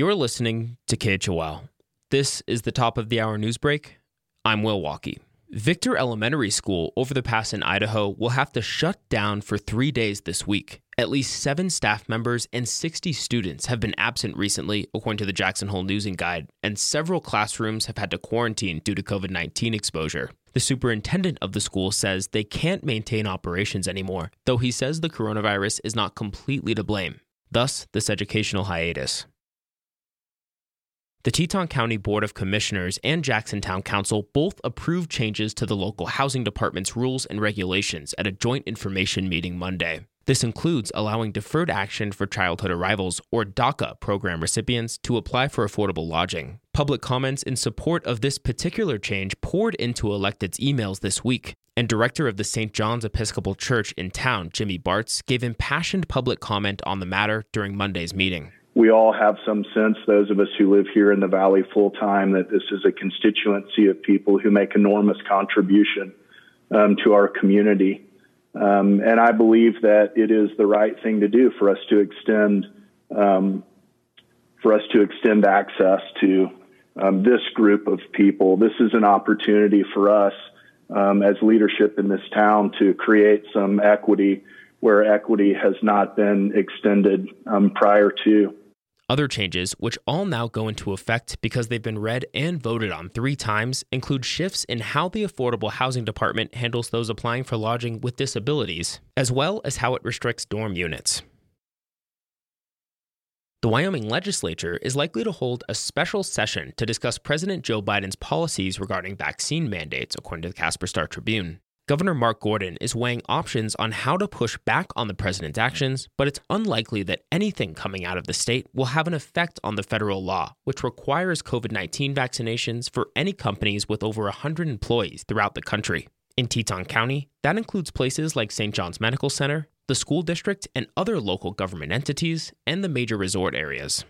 You're listening to KHOL. This is the top of the hour news break. I'm Will Walkey. Victor Elementary School over the pass in Idaho will have to shut down for three days this week. At least seven staff members and 60 students have been absent recently, according to the Jackson Hole News and Guide, and several classrooms have had to quarantine due to COVID 19 exposure. The superintendent of the school says they can't maintain operations anymore, though he says the coronavirus is not completely to blame. Thus, this educational hiatus. The Teton County Board of Commissioners and Jackson Town Council both approved changes to the local housing department's rules and regulations at a joint information meeting Monday. This includes allowing deferred action for childhood arrivals or DACA program recipients to apply for affordable lodging. Public comments in support of this particular change poured into elected's emails this week, and director of the St. John's Episcopal Church in town, Jimmy Bartz, gave impassioned public comment on the matter during Monday's meeting we all have some sense, those of us who live here in the Valley full time, that this is a constituency of people who make enormous contribution um, to our community. Um, and I believe that it is the right thing to do for us to extend um, for us to extend access to um, this group of people. This is an opportunity for us um, as leadership in this town to create some equity where equity has not been extended um, prior to. Other changes, which all now go into effect because they've been read and voted on three times, include shifts in how the Affordable Housing Department handles those applying for lodging with disabilities, as well as how it restricts dorm units. The Wyoming legislature is likely to hold a special session to discuss President Joe Biden's policies regarding vaccine mandates, according to the Casper Star Tribune. Governor Mark Gordon is weighing options on how to push back on the president's actions, but it's unlikely that anything coming out of the state will have an effect on the federal law, which requires COVID 19 vaccinations for any companies with over 100 employees throughout the country. In Teton County, that includes places like St. John's Medical Center, the school district, and other local government entities, and the major resort areas.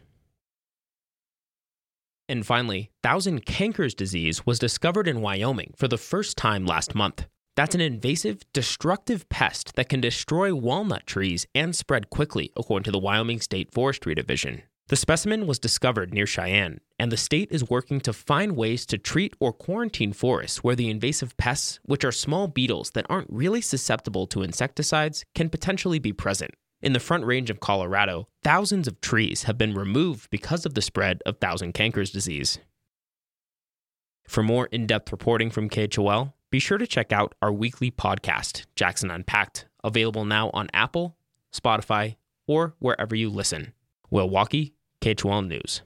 And finally, thousand cankers disease was discovered in Wyoming for the first time last month. That's an invasive, destructive pest that can destroy walnut trees and spread quickly, according to the Wyoming State Forestry Division. The specimen was discovered near Cheyenne, and the state is working to find ways to treat or quarantine forests where the invasive pests, which are small beetles that aren't really susceptible to insecticides, can potentially be present. In the Front Range of Colorado, thousands of trees have been removed because of the spread of thousand cankers disease. For more in depth reporting from KHOL, be sure to check out our weekly podcast, Jackson Unpacked, available now on Apple, Spotify, or wherever you listen. Will Walkey, KHOL News.